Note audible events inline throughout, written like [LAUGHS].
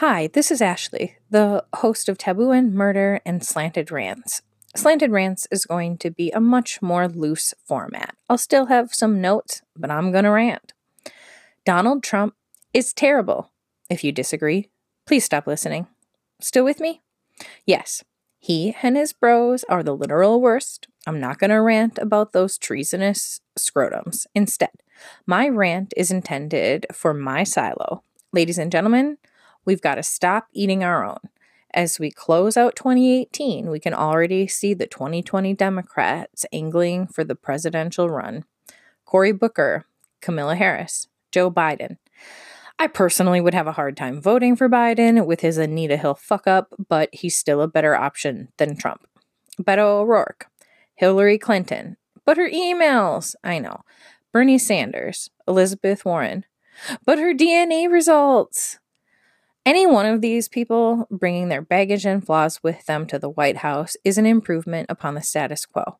Hi, this is Ashley, the host of Taboo and Murder and Slanted Rants. Slanted Rants is going to be a much more loose format. I'll still have some notes, but I'm going to rant. Donald Trump is terrible. If you disagree, please stop listening. Still with me? Yes, he and his bros are the literal worst. I'm not going to rant about those treasonous scrotums. Instead, my rant is intended for my silo. Ladies and gentlemen, we've got to stop eating our own. As we close out 2018, we can already see the 2020 Democrats angling for the presidential run. Cory Booker, Kamala Harris, Joe Biden. I personally would have a hard time voting for Biden with his Anita Hill fuck up, but he's still a better option than Trump. Beto O'Rourke, Hillary Clinton, but her emails, I know. Bernie Sanders, Elizabeth Warren, but her DNA results. Any one of these people bringing their baggage and flaws with them to the White House is an improvement upon the status quo.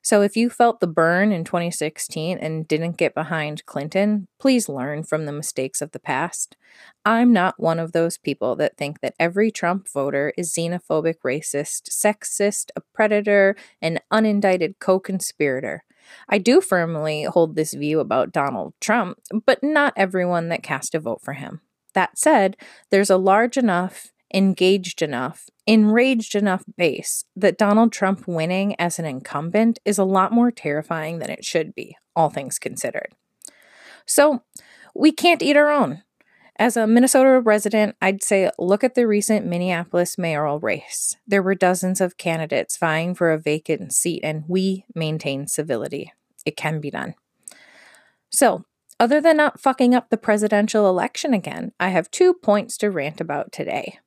So if you felt the burn in 2016 and didn't get behind Clinton, please learn from the mistakes of the past. I'm not one of those people that think that every Trump voter is xenophobic, racist, sexist, a predator, an unindicted co conspirator. I do firmly hold this view about Donald Trump, but not everyone that cast a vote for him. That said, there's a large enough, engaged enough, enraged enough base that Donald Trump winning as an incumbent is a lot more terrifying than it should be, all things considered. So, we can't eat our own. As a Minnesota resident, I'd say look at the recent Minneapolis mayoral race. There were dozens of candidates vying for a vacant seat, and we maintain civility. It can be done. So, other than not fucking up the presidential election again, I have two points to rant about today.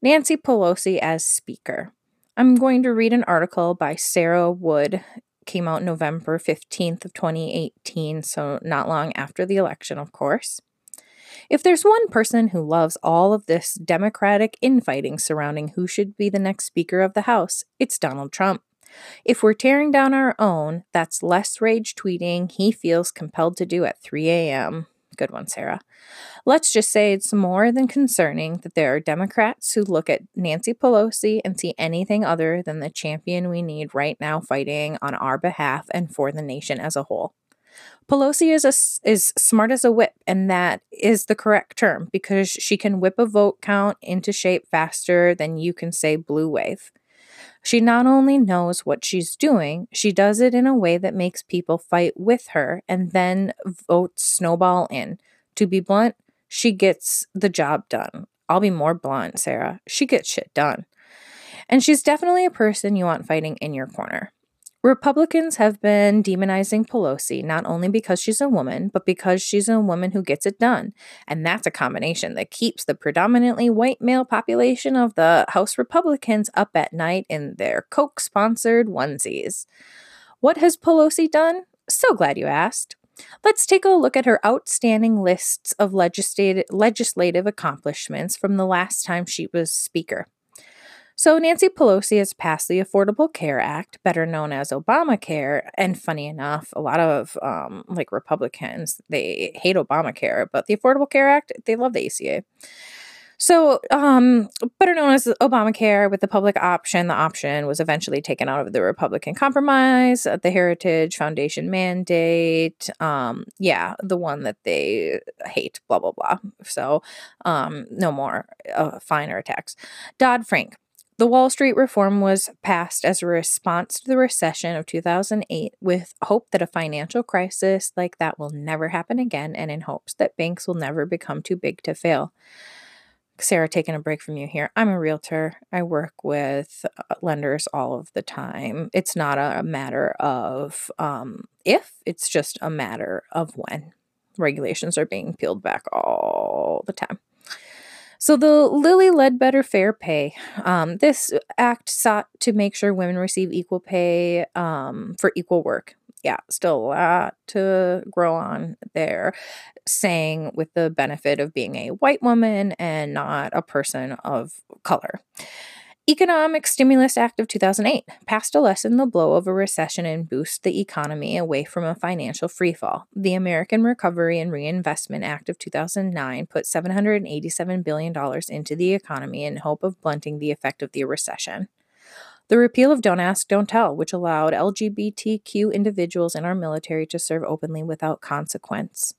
Nancy Pelosi as Speaker. I'm going to read an article by Sarah Wood, came out November 15th of 2018, so not long after the election, of course. If there's one person who loves all of this democratic infighting surrounding who should be the next Speaker of the House, it's Donald Trump. If we're tearing down our own, that's less rage tweeting he feels compelled to do at 3 a.m. Good one, Sarah. Let's just say it's more than concerning that there are Democrats who look at Nancy Pelosi and see anything other than the champion we need right now fighting on our behalf and for the nation as a whole. Pelosi is a, is smart as a whip, and that is the correct term because she can whip a vote count into shape faster than you can say blue wave. She not only knows what she's doing, she does it in a way that makes people fight with her and then votes snowball in. To be blunt, she gets the job done. I'll be more blunt, Sarah. She gets shit done. And she's definitely a person you want fighting in your corner. Republicans have been demonizing Pelosi not only because she's a woman, but because she's a woman who gets it done. And that's a combination that keeps the predominantly white male population of the House Republicans up at night in their Coke sponsored onesies. What has Pelosi done? So glad you asked. Let's take a look at her outstanding lists of legislative, accomplishments from the last time she was Speaker. So, Nancy Pelosi has passed the Affordable Care Act, better known as Obamacare. And funny enough, a lot of um, like Republicans, they hate Obamacare, but the Affordable Care Act, they love the ACA. So, um, better known as Obamacare with the public option, the option was eventually taken out of the Republican compromise, uh, the Heritage Foundation mandate. Um, yeah, the one that they hate, blah, blah, blah. So, um, no more uh, fine or tax. Dodd Frank. The Wall Street reform was passed as a response to the recession of 2008 with hope that a financial crisis like that will never happen again and in hopes that banks will never become too big to fail. Sarah, taking a break from you here. I'm a realtor. I work with uh, lenders all of the time. It's not a matter of um, if, it's just a matter of when. Regulations are being peeled back all the time. So the Lilly Ledbetter Fair Pay, um, this act sought to make sure women receive equal pay um, for equal work. Yeah, still a lot to grow on there, saying with the benefit of being a white woman and not a person of color. Economic Stimulus Act of 2008 passed to lessen the blow of a recession and boost the economy away from a financial freefall. The American Recovery and Reinvestment Act of 2009 put $787 billion into the economy in hope of blunting the effect of the recession. The repeal of Don't Ask, Don't Tell, which allowed LGBTQ individuals in our military to serve openly without consequence.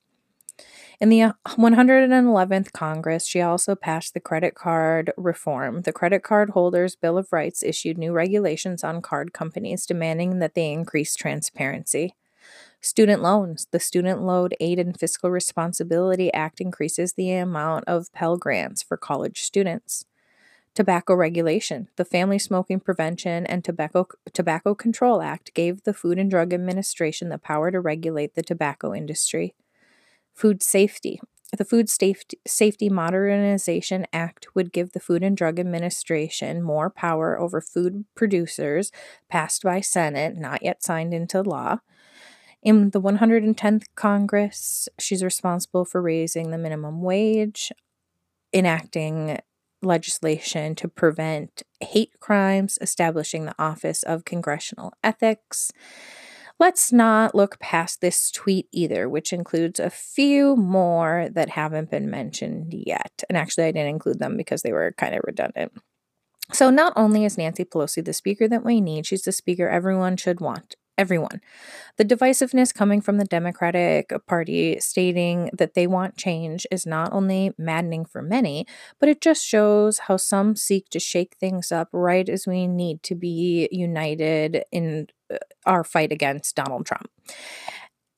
In the 111th uh, Congress, she also passed the credit card reform. The Credit Card Holders Bill of Rights issued new regulations on card companies demanding that they increase transparency. Student loans. The Student Loan Aid and Fiscal Responsibility Act increases the amount of Pell Grants for college students. Tobacco regulation. The Family Smoking Prevention and Tobacco, Tobacco Control Act gave the Food and Drug Administration the power to regulate the tobacco industry. Food safety. The Food Safety Modernization Act would give the Food and Drug Administration more power over food producers, passed by Senate, not yet signed into law. In the 110th Congress, she's responsible for raising the minimum wage, enacting legislation to prevent hate crimes, establishing the Office of Congressional Ethics, Let's not look past this tweet either, which includes a few more that haven't been mentioned yet. And actually, I didn't include them because they were kind of redundant. So, not only is Nancy Pelosi the speaker that we need, she's the speaker everyone should want everyone. The divisiveness coming from the Democratic Party stating that they want change is not only maddening for many, but it just shows how some seek to shake things up right as we need to be united in our fight against Donald Trump.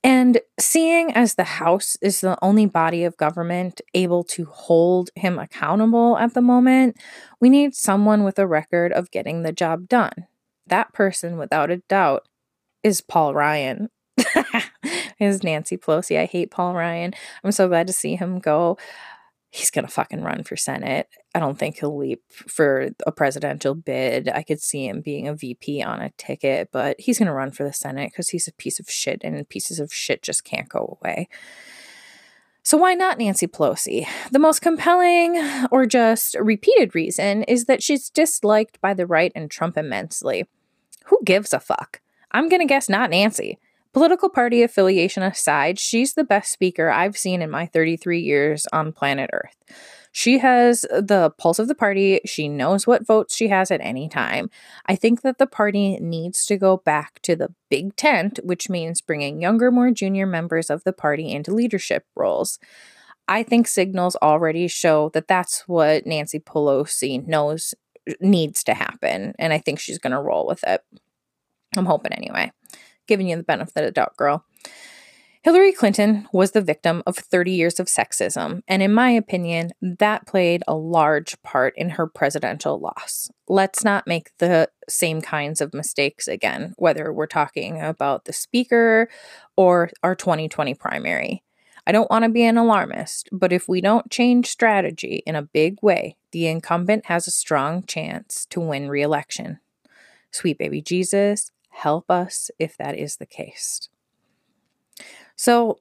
And seeing as the House is the only body of government able to hold him accountable at the moment, we need someone with a record of getting the job done. That person, without a doubt, is Paul Ryan. [LAUGHS] is Nancy Pelosi. I hate Paul Ryan. I'm so glad to see him go. He's going to fucking run for Senate. I don't think he'll leap for a presidential bid. I could see him being a VP on a ticket, but he's going to run for the Senate because he's a piece of shit and pieces of shit just can't go away. So, why not Nancy Pelosi? The most compelling or just repeated reason is that she's disliked by the right and Trump immensely. Who gives a fuck? I'm going to guess not Nancy. Political party affiliation aside, she's the best speaker I've seen in my 33 years on planet Earth. She has the pulse of the party. She knows what votes she has at any time. I think that the party needs to go back to the big tent, which means bringing younger, more junior members of the party into leadership roles. I think signals already show that that's what Nancy Pelosi knows needs to happen, and I think she's going to roll with it. I'm hoping anyway. Giving you the benefit of the doubt, girl. Hillary Clinton was the victim of 30 years of sexism, and in my opinion, that played a large part in her presidential loss. Let's not make the same kinds of mistakes again, whether we're talking about the speaker or our 2020 primary. I don't want to be an alarmist, but if we don't change strategy in a big way, the incumbent has a strong chance to win re election. Sweet baby Jesus, help us if that is the case. So,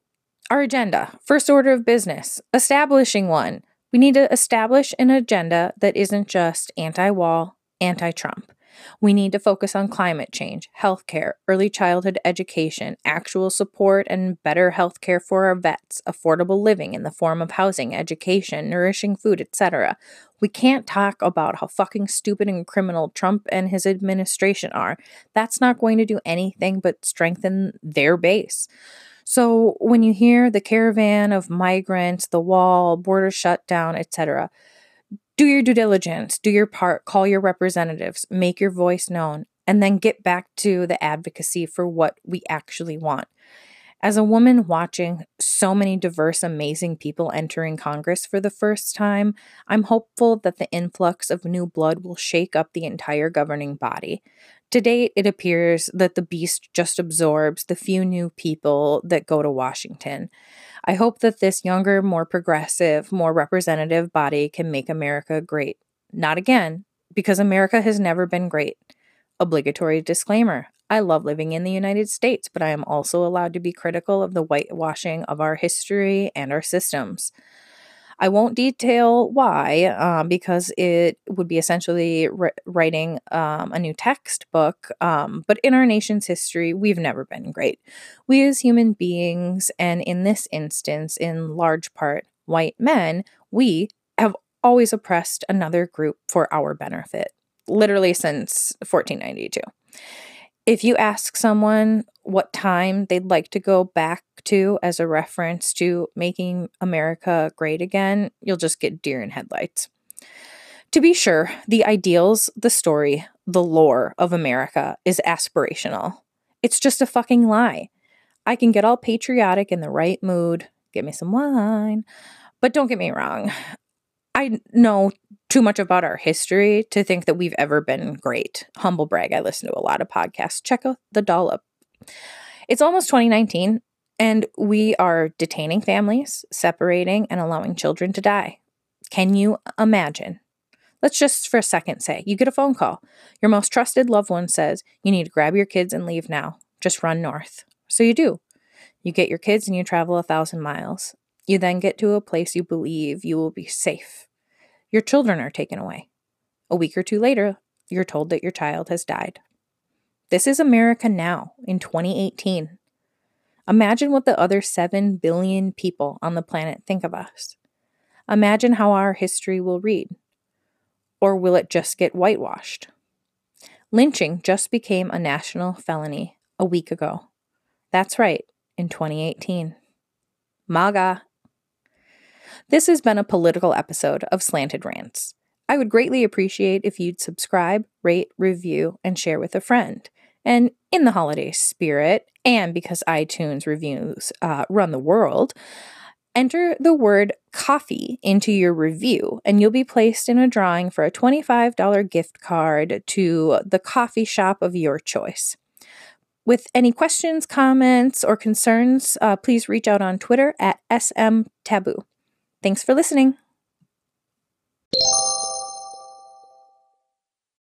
our agenda first order of business, establishing one. We need to establish an agenda that isn't just anti wall, anti Trump. We need to focus on climate change, healthcare, early childhood education, actual support and better healthcare for our vets, affordable living in the form of housing, education, nourishing food, etc. We can't talk about how fucking stupid and criminal Trump and his administration are. That's not going to do anything but strengthen their base. So when you hear the caravan of migrants, the wall, border shutdown, etc., do your due diligence, do your part, call your representatives, make your voice known, and then get back to the advocacy for what we actually want. As a woman watching so many diverse, amazing people entering Congress for the first time, I'm hopeful that the influx of new blood will shake up the entire governing body. To date, it appears that the beast just absorbs the few new people that go to Washington. I hope that this younger, more progressive, more representative body can make America great. Not again, because America has never been great. Obligatory disclaimer I love living in the United States, but I am also allowed to be critical of the whitewashing of our history and our systems. I won't detail why, um, because it would be essentially ri- writing um, a new textbook. Um, but in our nation's history, we've never been great. We as human beings, and in this instance, in large part, white men, we have always oppressed another group for our benefit, literally since 1492. If you ask someone what time they'd like to go back to as a reference to making America great again, you'll just get deer in headlights. To be sure, the ideals, the story, the lore of America is aspirational. It's just a fucking lie. I can get all patriotic in the right mood, give me some wine, but don't get me wrong. I know too much about our history to think that we've ever been great. Humble brag, I listen to a lot of podcasts. Check out The Dollop. It's almost 2019, and we are detaining families, separating, and allowing children to die. Can you imagine? Let's just for a second say you get a phone call. Your most trusted loved one says, You need to grab your kids and leave now. Just run north. So you do. You get your kids and you travel a thousand miles. You then get to a place you believe you will be safe. Your children are taken away. A week or two later, you're told that your child has died. This is America now in 2018. Imagine what the other 7 billion people on the planet think of us. Imagine how our history will read. Or will it just get whitewashed? Lynching just became a national felony a week ago. That's right, in 2018. MAGA this has been a political episode of Slanted Rants. I would greatly appreciate if you'd subscribe, rate, review, and share with a friend. And in the holiday spirit, and because iTunes reviews uh, run the world, enter the word coffee into your review, and you'll be placed in a drawing for a $25 gift card to the coffee shop of your choice. With any questions, comments, or concerns, uh, please reach out on Twitter at SM Taboo. Thanks for listening.